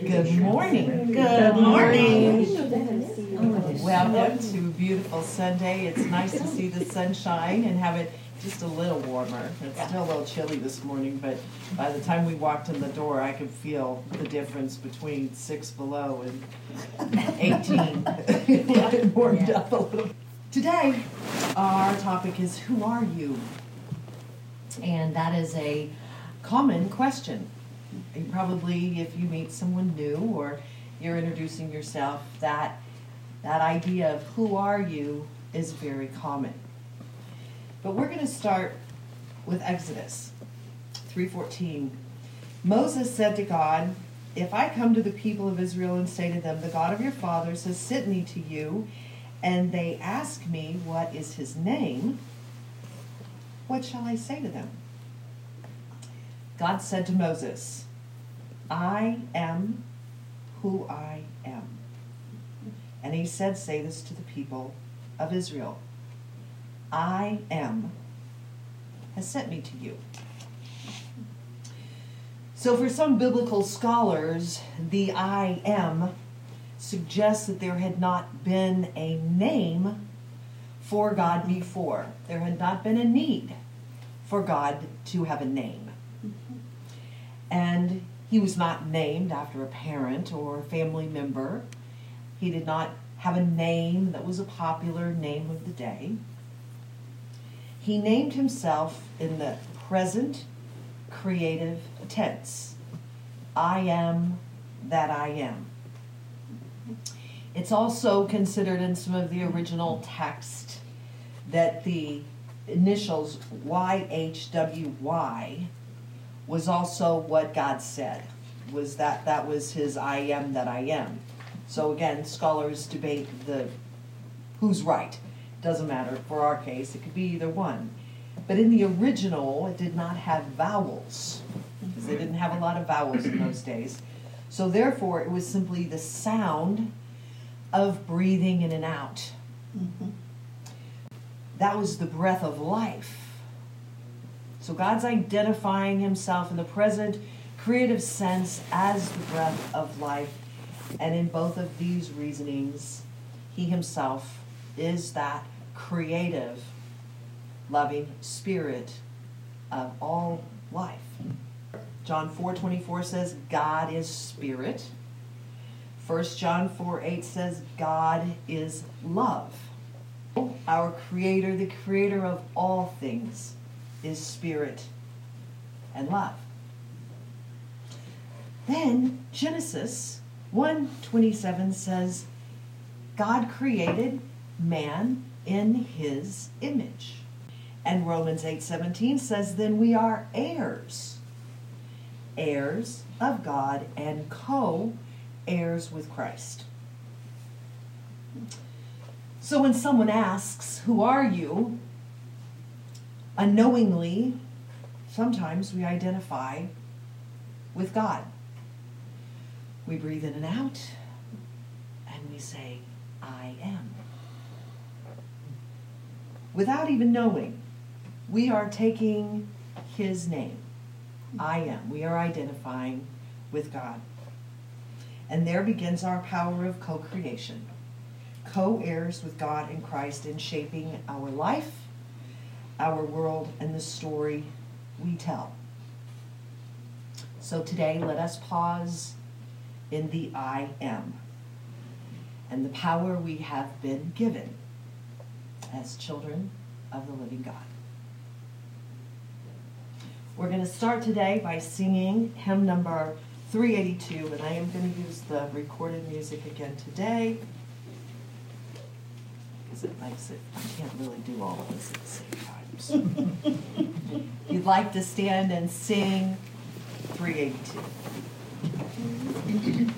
Good morning. Good morning. Oh, Welcome to beautiful Sunday. It's nice to see the sunshine and have it just a little warmer. It's still a little chilly this morning, but by the time we walked in the door, I could feel the difference between six below and 18. it warmed up a little. Today, our topic is Who are you? And that is a common question. Probably, if you meet someone new or you're introducing yourself, that that idea of who are you is very common. But we're going to start with Exodus 3:14. Moses said to God, "If I come to the people of Israel and say to them, the God of your fathers has sent me to you, and they ask me, what is his name? What shall I say to them?" God said to Moses, I am who I am. And he said, Say this to the people of Israel I am has sent me to you. So, for some biblical scholars, the I am suggests that there had not been a name for God before. There had not been a need for God to have a name. Mm-hmm. And he was not named after a parent or a family member. He did not have a name that was a popular name of the day. He named himself in the present creative tense I am that I am. It's also considered in some of the original text that the initials YHWY was also what God said. Was that that was his I am that I am. So again, scholars debate the who's right. Doesn't matter for our case, it could be either one. But in the original, it did not have vowels because they didn't have a lot of vowels in those days. So therefore, it was simply the sound of breathing in and out. Mm-hmm. That was the breath of life so God's identifying himself in the present creative sense as the breath of life. And in both of these reasonings, he himself is that creative, loving spirit of all life. John 4 24 says, God is spirit. 1 John 4 8 says, God is love. Our creator, the creator of all things is spirit and love. Then Genesis 1:27 says God created man in his image. And Romans 8:17 says then we are heirs heirs of God and co-heirs with Christ. So when someone asks, "Who are you?" Unknowingly, sometimes we identify with God. We breathe in and out, and we say, I am. Without even knowing, we are taking His name. I am. We are identifying with God. And there begins our power of co creation, co heirs with God and Christ in shaping our life our world and the story we tell. So today, let us pause in the I am and the power we have been given as children of the living God. We're going to start today by singing hymn number 382, and I am going to use the recorded music again today because it makes it, I can't really do all of this at the same time. You'd like to stand and sing 382.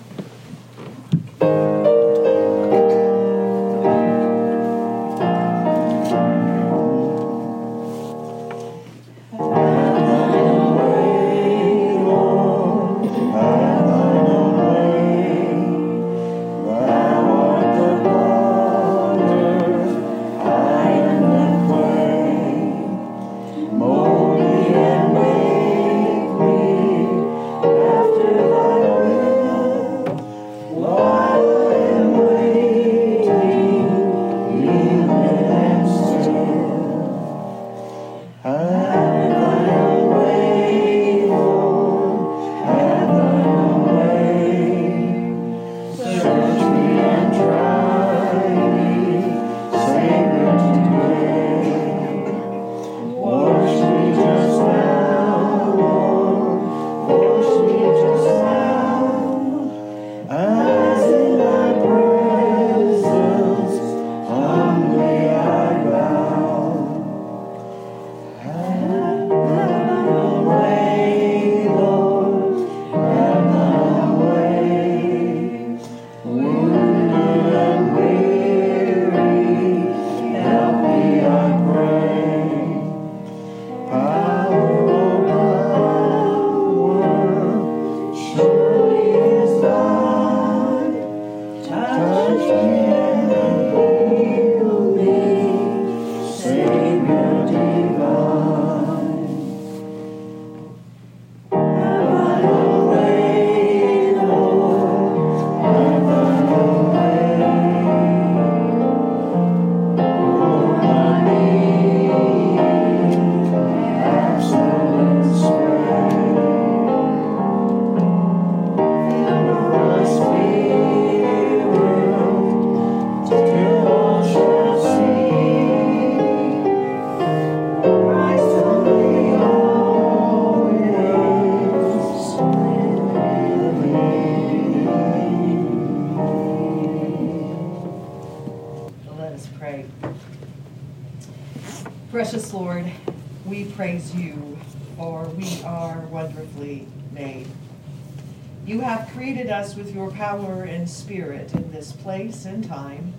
Created us with your power and spirit in this place and time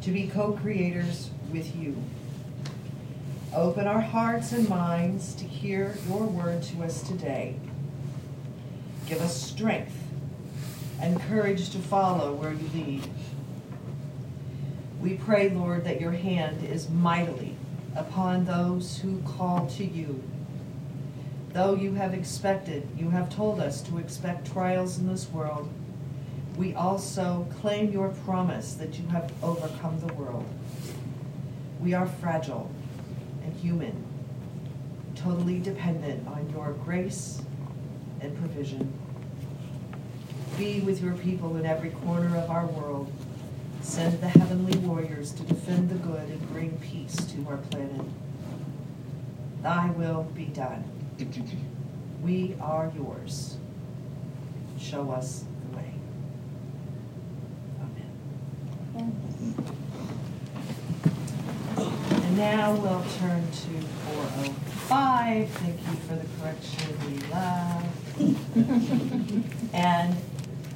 to be co creators with you. Open our hearts and minds to hear your word to us today. Give us strength and courage to follow where you lead. We pray, Lord, that your hand is mightily upon those who call to you. Though you have expected, you have told us to expect trials in this world, we also claim your promise that you have overcome the world. We are fragile and human, totally dependent on your grace and provision. Be with your people in every corner of our world. Send the heavenly warriors to defend the good and bring peace to our planet. Thy will be done. We are yours. Show us the way. Amen. And now we'll turn to 405. Thank you for the correction. We love. and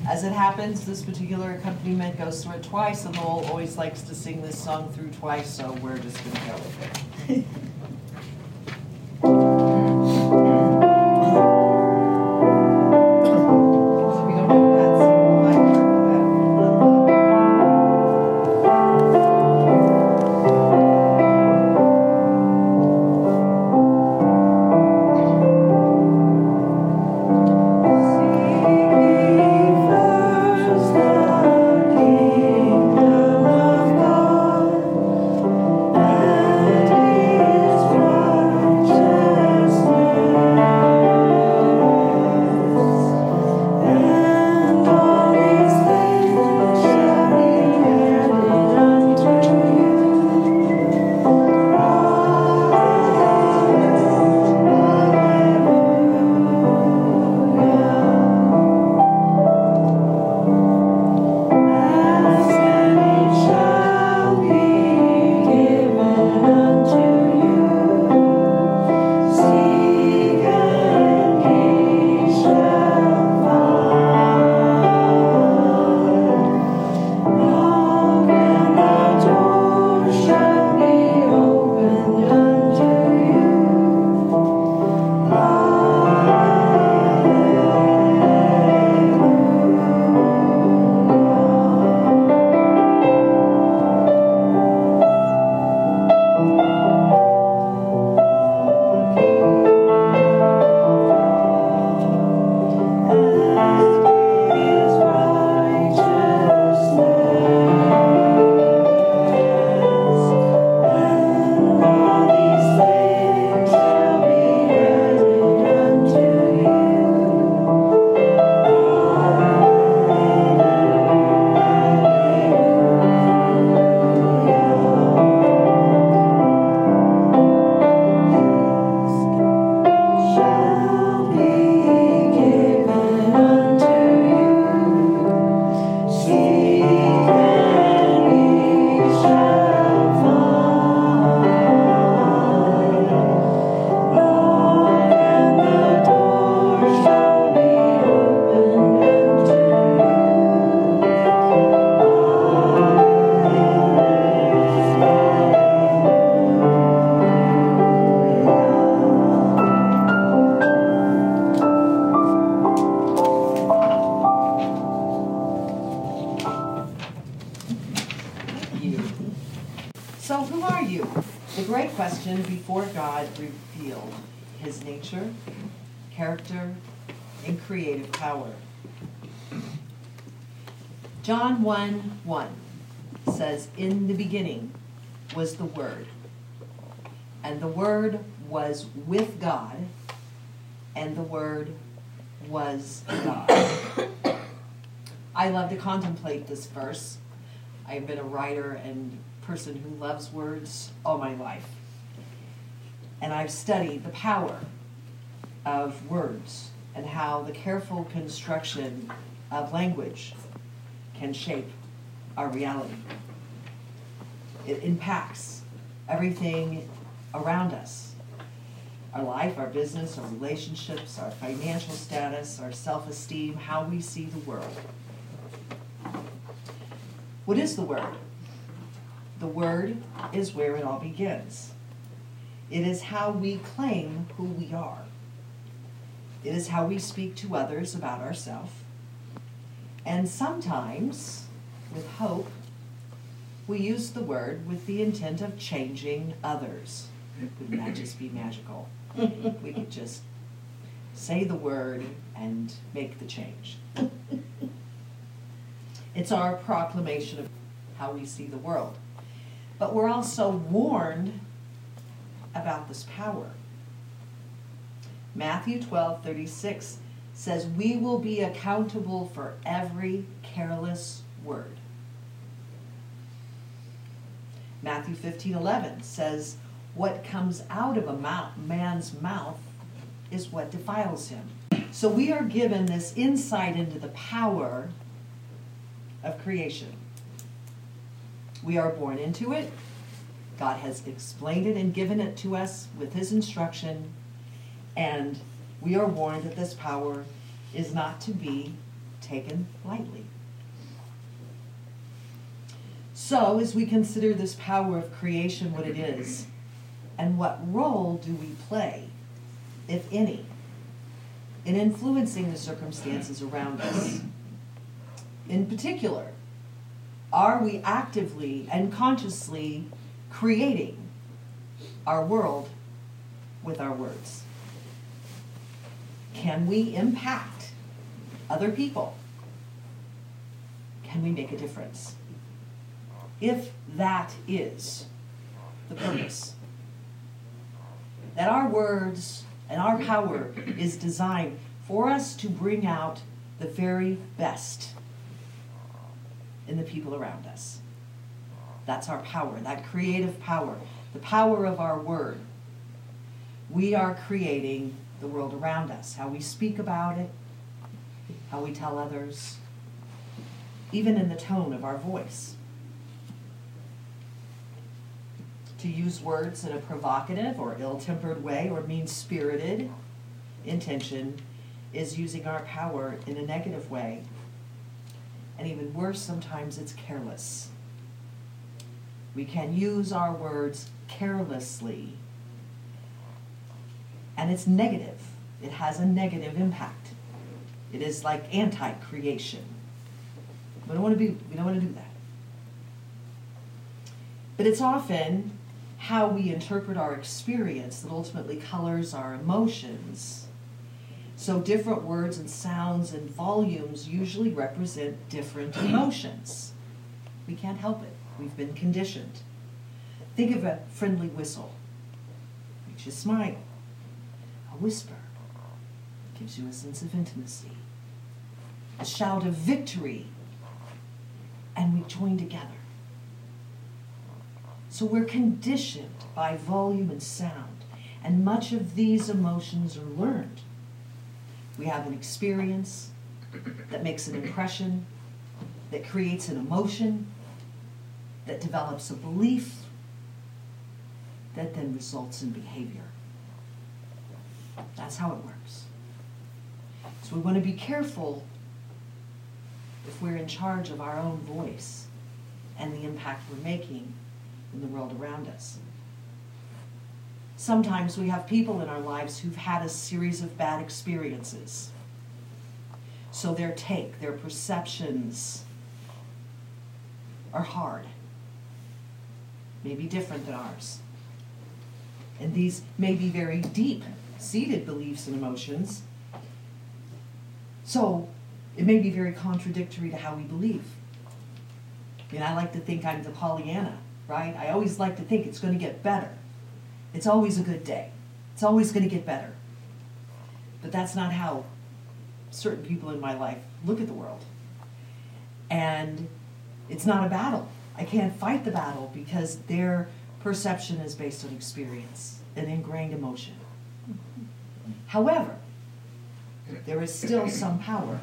as it happens, this particular accompaniment goes through it twice, and Lowell always likes to sing this song through twice, so we're just going to go with it. before God revealed his nature, character, and creative power. John 1 1 says, In the beginning was the Word, and the Word was with God, and the Word was God. I love to contemplate this verse. I've been a writer and person who loves words all my life. And I've studied the power of words and how the careful construction of language can shape our reality. It impacts everything around us our life, our business, our relationships, our financial status, our self esteem, how we see the world. What is the Word? The Word is where it all begins. It is how we claim who we are. It is how we speak to others about ourselves. And sometimes, with hope, we use the word with the intent of changing others. Wouldn't that just be magical? we could just say the word and make the change. It's our proclamation of how we see the world. But we're also warned about this power. Matthew 12 36 says, We will be accountable for every careless word. Matthew 15 11 says, What comes out of a man's mouth is what defiles him. So we are given this insight into the power of creation. We are born into it. God has explained it and given it to us with His instruction, and we are warned that this power is not to be taken lightly. So, as we consider this power of creation, what it is, and what role do we play, if any, in influencing the circumstances around us? In particular, are we actively and consciously creating our world with our words? Can we impact other people? Can we make a difference? If that is the purpose, that our words and our power is designed for us to bring out the very best in the people around us. That's our power, that creative power, the power of our word. We are creating the world around us, how we speak about it, how we tell others, even in the tone of our voice. To use words in a provocative or ill tempered way or mean spirited intention is using our power in a negative way and even worse, sometimes it's careless. We can use our words carelessly, and it's negative. It has a negative impact. It is like anti-creation. We don't want to be. We don't want to do that. But it's often how we interpret our experience that ultimately colors our emotions so different words and sounds and volumes usually represent different emotions. We can't help it. We've been conditioned. Think of a friendly whistle. Makes you smile. A whisper gives you a sense of intimacy. A shout of victory. And we join together. So we're conditioned by volume and sound. And much of these emotions are learned we have an experience that makes an impression, that creates an emotion, that develops a belief, that then results in behavior. That's how it works. So we want to be careful if we're in charge of our own voice and the impact we're making in the world around us. Sometimes we have people in our lives who've had a series of bad experiences. So their take, their perceptions are hard, maybe different than ours. And these may be very deep seated beliefs and emotions. So it may be very contradictory to how we believe. And I like to think I'm the Pollyanna, right? I always like to think it's going to get better. It's always a good day. It's always going to get better. But that's not how certain people in my life look at the world. And it's not a battle. I can't fight the battle because their perception is based on experience and ingrained emotion. However, there is still some power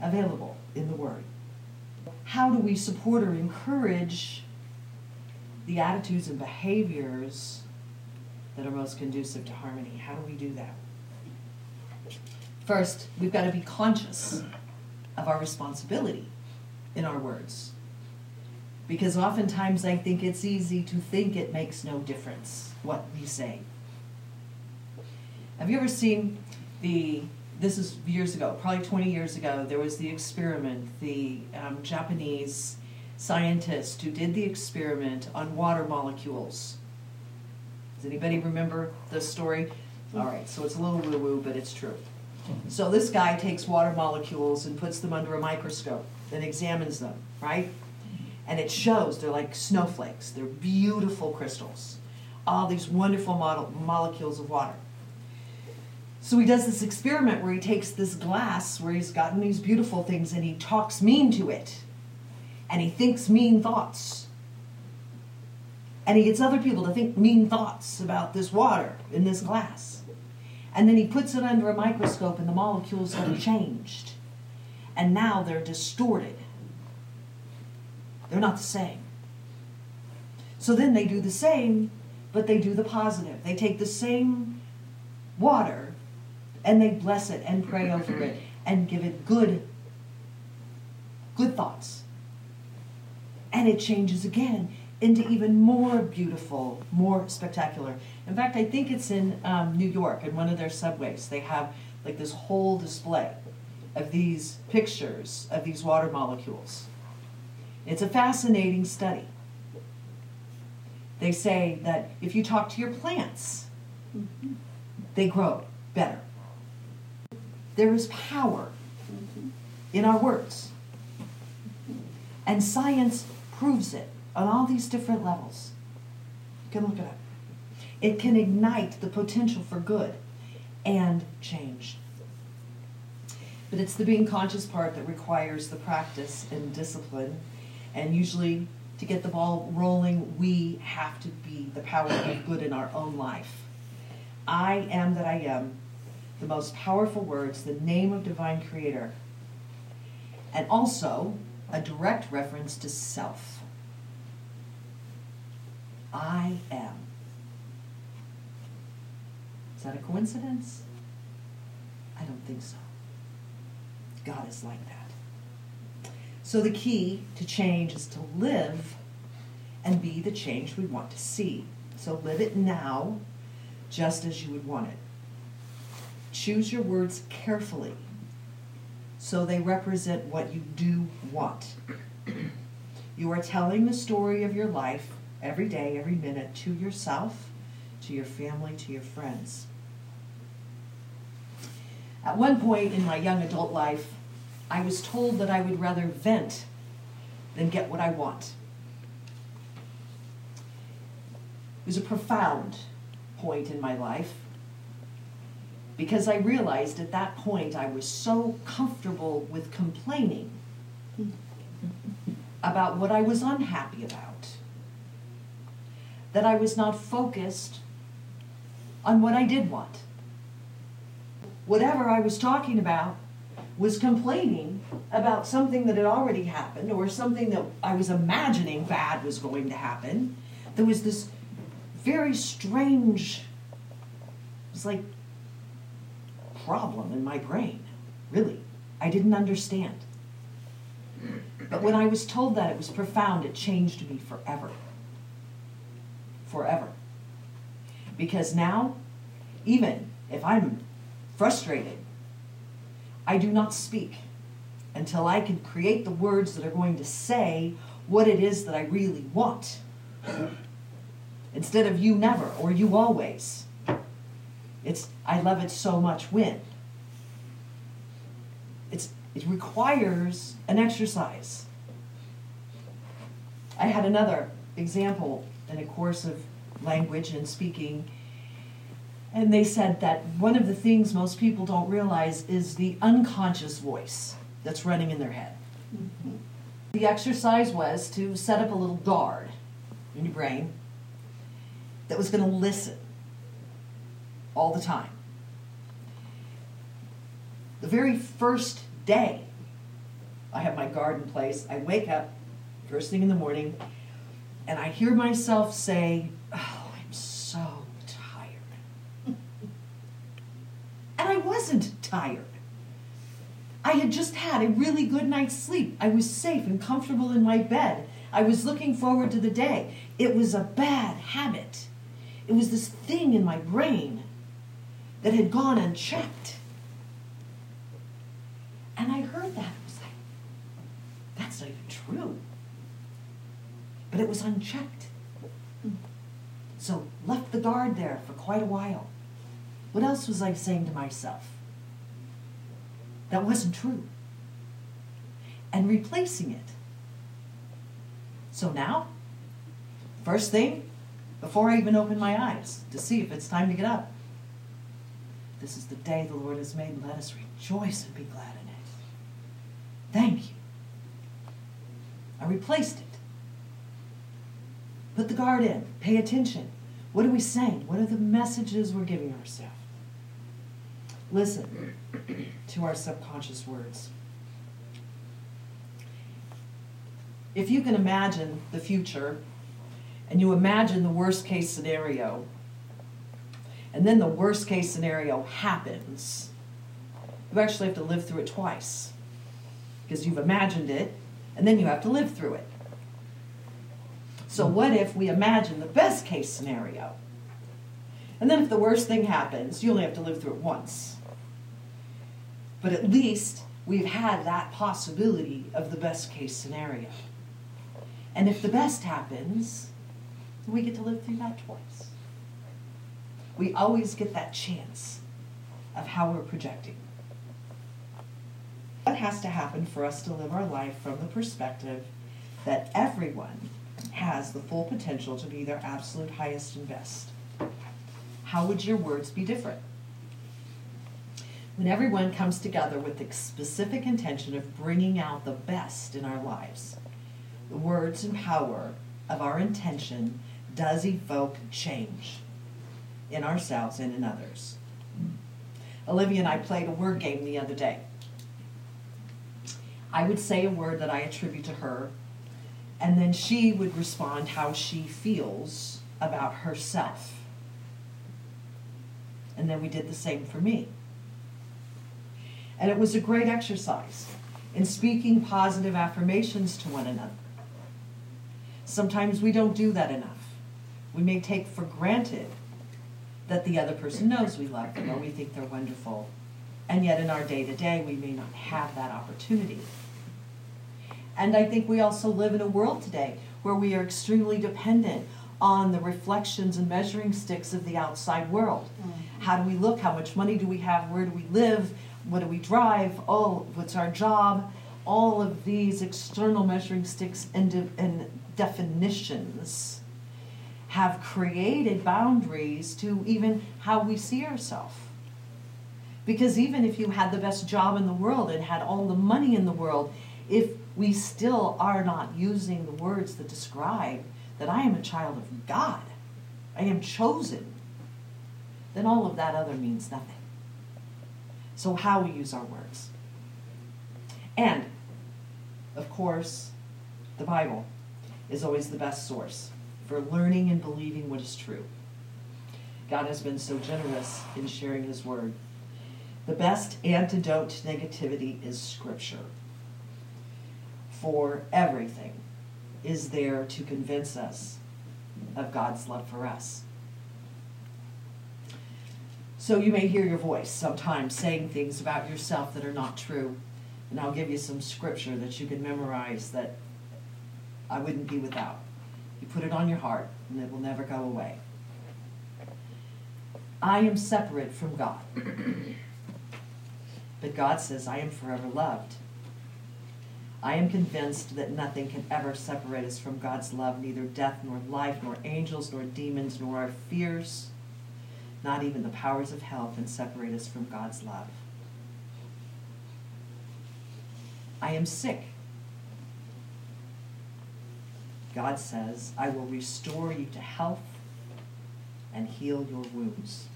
available in the Word. How do we support or encourage the attitudes and behaviors that are most conducive to harmony. How do we do that? First, we've got to be conscious of our responsibility in our words. Because oftentimes I think it's easy to think it makes no difference what we say. Have you ever seen the, this is years ago, probably 20 years ago, there was the experiment, the um, Japanese scientist who did the experiment on water molecules. Does anybody remember the story? All right, so it's a little woo woo, but it's true. So this guy takes water molecules and puts them under a microscope and examines them, right? And it shows they're like snowflakes. They're beautiful crystals. All these wonderful model, molecules of water. So he does this experiment where he takes this glass where he's gotten these beautiful things and he talks mean to it. And he thinks mean thoughts. And he gets other people to think mean thoughts about this water in this glass. And then he puts it under a microscope and the molecules have changed. And now they're distorted. They're not the same. So then they do the same, but they do the positive. They take the same water and they bless it and pray over it and give it good good thoughts. And it changes again into even more beautiful, more spectacular. In fact, I think it's in um, New York, in one of their subways. They have like this whole display of these pictures of these water molecules. It's a fascinating study. They say that if you talk to your plants, they grow better. There is power in our words. And science proves it on all these different levels. You can look it up. It can ignite the potential for good and change. But it's the being conscious part that requires the practice and discipline. And usually, to get the ball rolling, we have to be the power of good in our own life. I am that I am, the most powerful words, the name of divine creator, and also a direct reference to self. I am. Is that a coincidence? I don't think so. God is like that. So the key to change is to live and be the change we want to see. So live it now just as you would want it. Choose your words carefully so they represent what you do want. You are telling the story of your life every day, every minute to yourself, to your family, to your friends. At one point in my young adult life, I was told that I would rather vent than get what I want. It was a profound point in my life because I realized at that point I was so comfortable with complaining about what I was unhappy about that I was not focused on what I did want. Whatever I was talking about was complaining about something that had already happened or something that I was imagining bad was going to happen. There was this very strange, it was like problem in my brain, really. I didn't understand. But when I was told that, it was profound. It changed me forever forever. Because now, even if I'm frustrated, I do not speak until I can create the words that are going to say what it is that I really want. Instead of you never or you always. It's I love it so much when. It's it requires an exercise. I had another example in a course of language and speaking. And they said that one of the things most people don't realize is the unconscious voice that's running in their head. Mm-hmm. The exercise was to set up a little guard in your brain that was going to listen all the time. The very first day I have my guard in place, I wake up first thing in the morning and I hear myself say, Oh, I'm so tired. Tired. I had just had a really good night's sleep. I was safe and comfortable in my bed. I was looking forward to the day. It was a bad habit. It was this thing in my brain that had gone unchecked. And I heard that. I was like, that's not even true. But it was unchecked. So left the guard there for quite a while. What else was I saying to myself? That wasn't true. And replacing it. So now, first thing, before I even open my eyes to see if it's time to get up, this is the day the Lord has made. Let us rejoice and be glad in it. Thank you. I replaced it. Put the guard in. Pay attention. What are we saying? What are the messages we're giving ourselves? Listen to our subconscious words. If you can imagine the future and you imagine the worst case scenario, and then the worst case scenario happens, you actually have to live through it twice because you've imagined it and then you have to live through it. So, what if we imagine the best case scenario? And then, if the worst thing happens, you only have to live through it once. But at least we've had that possibility of the best case scenario. And if the best happens, we get to live through that twice. We always get that chance of how we're projecting. What has to happen for us to live our life from the perspective that everyone has the full potential to be their absolute highest and best? How would your words be different? When everyone comes together with the specific intention of bringing out the best in our lives, the words and power of our intention does evoke change in ourselves and in others. Olivia and I played a word game the other day. I would say a word that I attribute to her, and then she would respond how she feels about herself. And then we did the same for me. And it was a great exercise in speaking positive affirmations to one another. Sometimes we don't do that enough. We may take for granted that the other person knows we love them or we think they're wonderful. And yet, in our day to day, we may not have that opportunity. And I think we also live in a world today where we are extremely dependent on the reflections and measuring sticks of the outside world. Mm-hmm. How do we look? How much money do we have? Where do we live? What do we drive? Oh, what's our job? All of these external measuring sticks and, de- and definitions have created boundaries to even how we see ourselves. Because even if you had the best job in the world and had all the money in the world, if we still are not using the words that describe that I am a child of God, I am chosen, then all of that other means nothing. So, how we use our words. And, of course, the Bible is always the best source for learning and believing what is true. God has been so generous in sharing His Word. The best antidote to negativity is Scripture. For everything is there to convince us of God's love for us. So you may hear your voice sometimes saying things about yourself that are not true. And I'll give you some scripture that you can memorize that I wouldn't be without. You put it on your heart, and it will never go away. I am separate from God. but God says, I am forever loved. I am convinced that nothing can ever separate us from God's love, neither death, nor life, nor angels, nor demons, nor our fears. Not even the powers of hell can separate us from God's love. I am sick. God says, I will restore you to health and heal your wounds.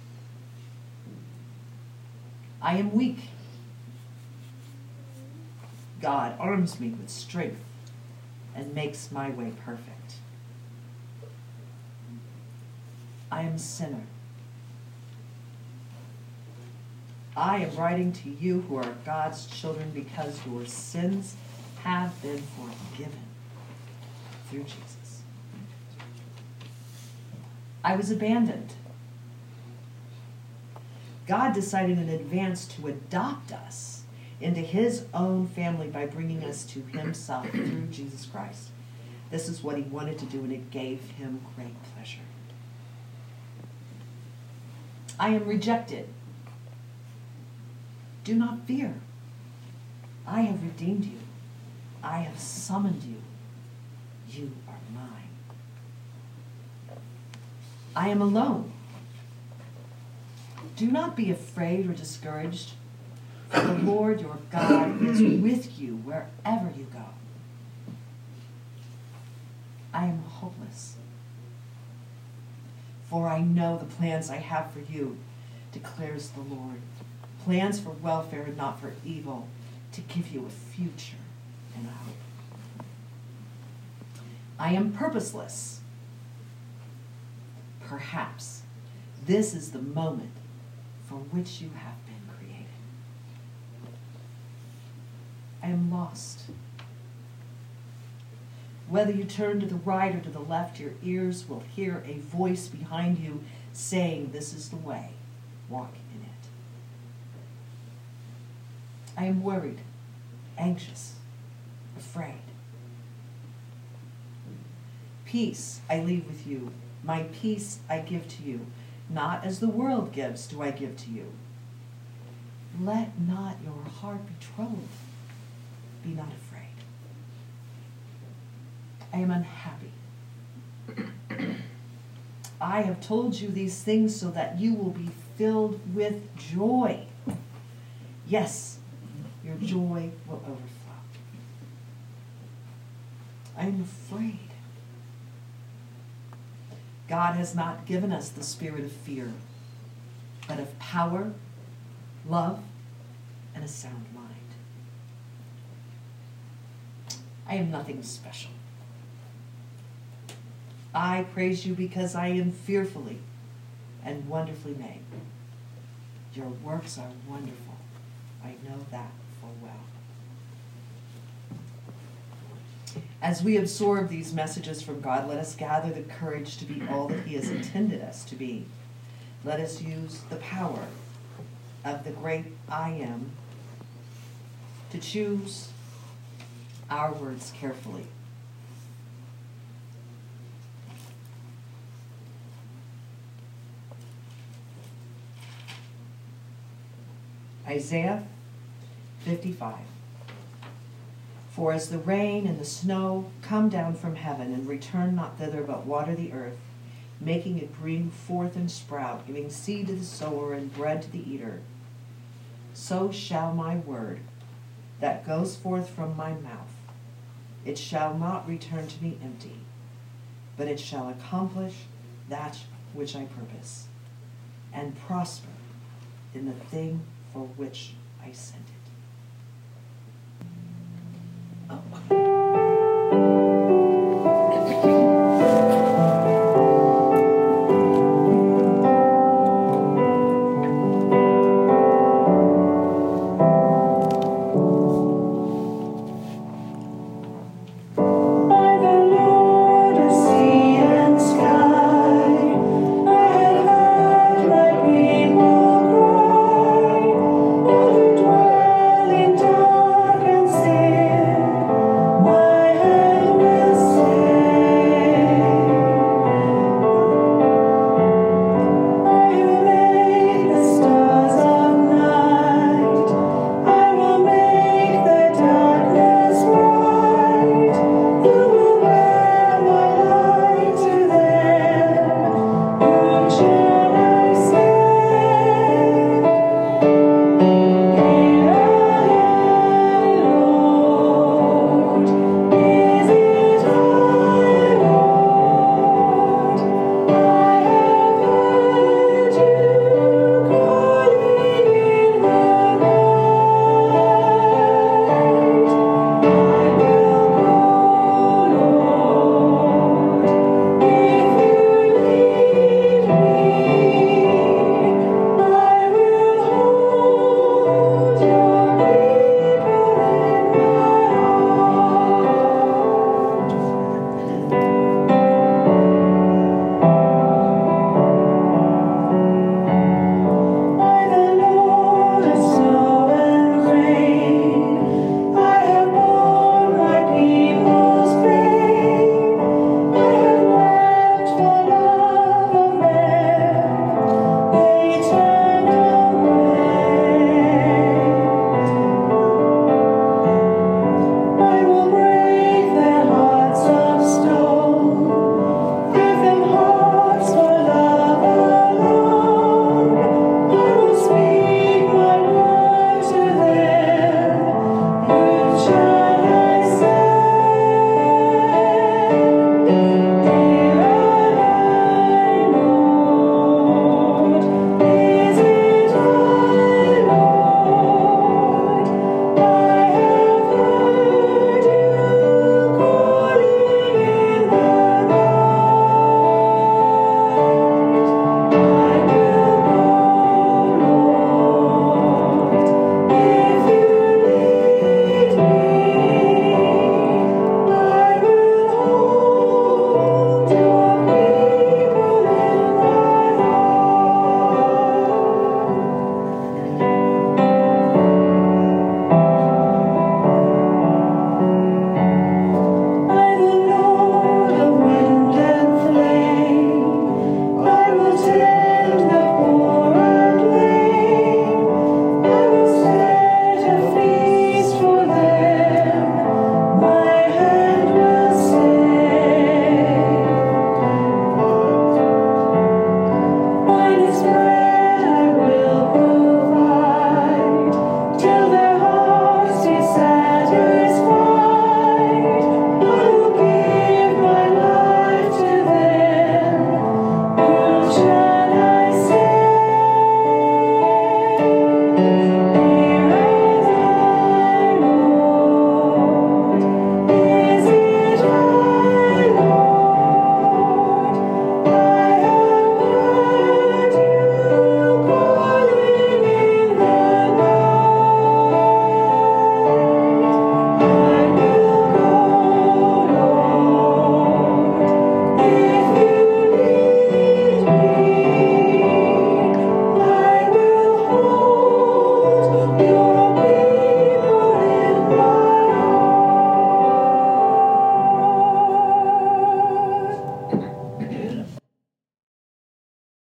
I am weak. God arms me with strength and makes my way perfect. I am a sinner. I am writing to you who are God's children because your sins have been forgiven through Jesus. I was abandoned. God decided in advance to adopt us into his own family by bringing us to himself through Jesus Christ. This is what he wanted to do, and it gave him great pleasure. I am rejected. Do not fear. I have redeemed you. I have summoned you. You are mine. I am alone. Do not be afraid or discouraged, for the Lord your God is with you wherever you go. I am hopeless, for I know the plans I have for you, declares the Lord. Plans for welfare and not for evil, to give you a future and a hope. I am purposeless. Perhaps this is the moment for which you have been created. I am lost. Whether you turn to the right or to the left, your ears will hear a voice behind you saying, This is the way, walk in it. I am worried, anxious, afraid. Peace I leave with you, my peace I give to you. Not as the world gives do I give to you. Let not your heart be troubled. Be not afraid. I am unhappy. I have told you these things so that you will be filled with joy. Yes, your joy will overflow. I am afraid. God has not given us the spirit of fear, but of power, love, and a sound mind. I am nothing special. I praise you because I am fearfully and wonderfully made. Your works are wonderful. I know that full well. As we absorb these messages from God, let us gather the courage to be all that He has intended us to be. Let us use the power of the great I am to choose our words carefully. Isaiah 55. For as the rain and the snow come down from heaven and return not thither but water the earth, making it bring forth and sprout, giving seed to the sower and bread to the eater, so shall my word that goes forth from my mouth. It shall not return to me empty, but it shall accomplish that which I purpose, and prosper in the thing for which I sent it. Oh.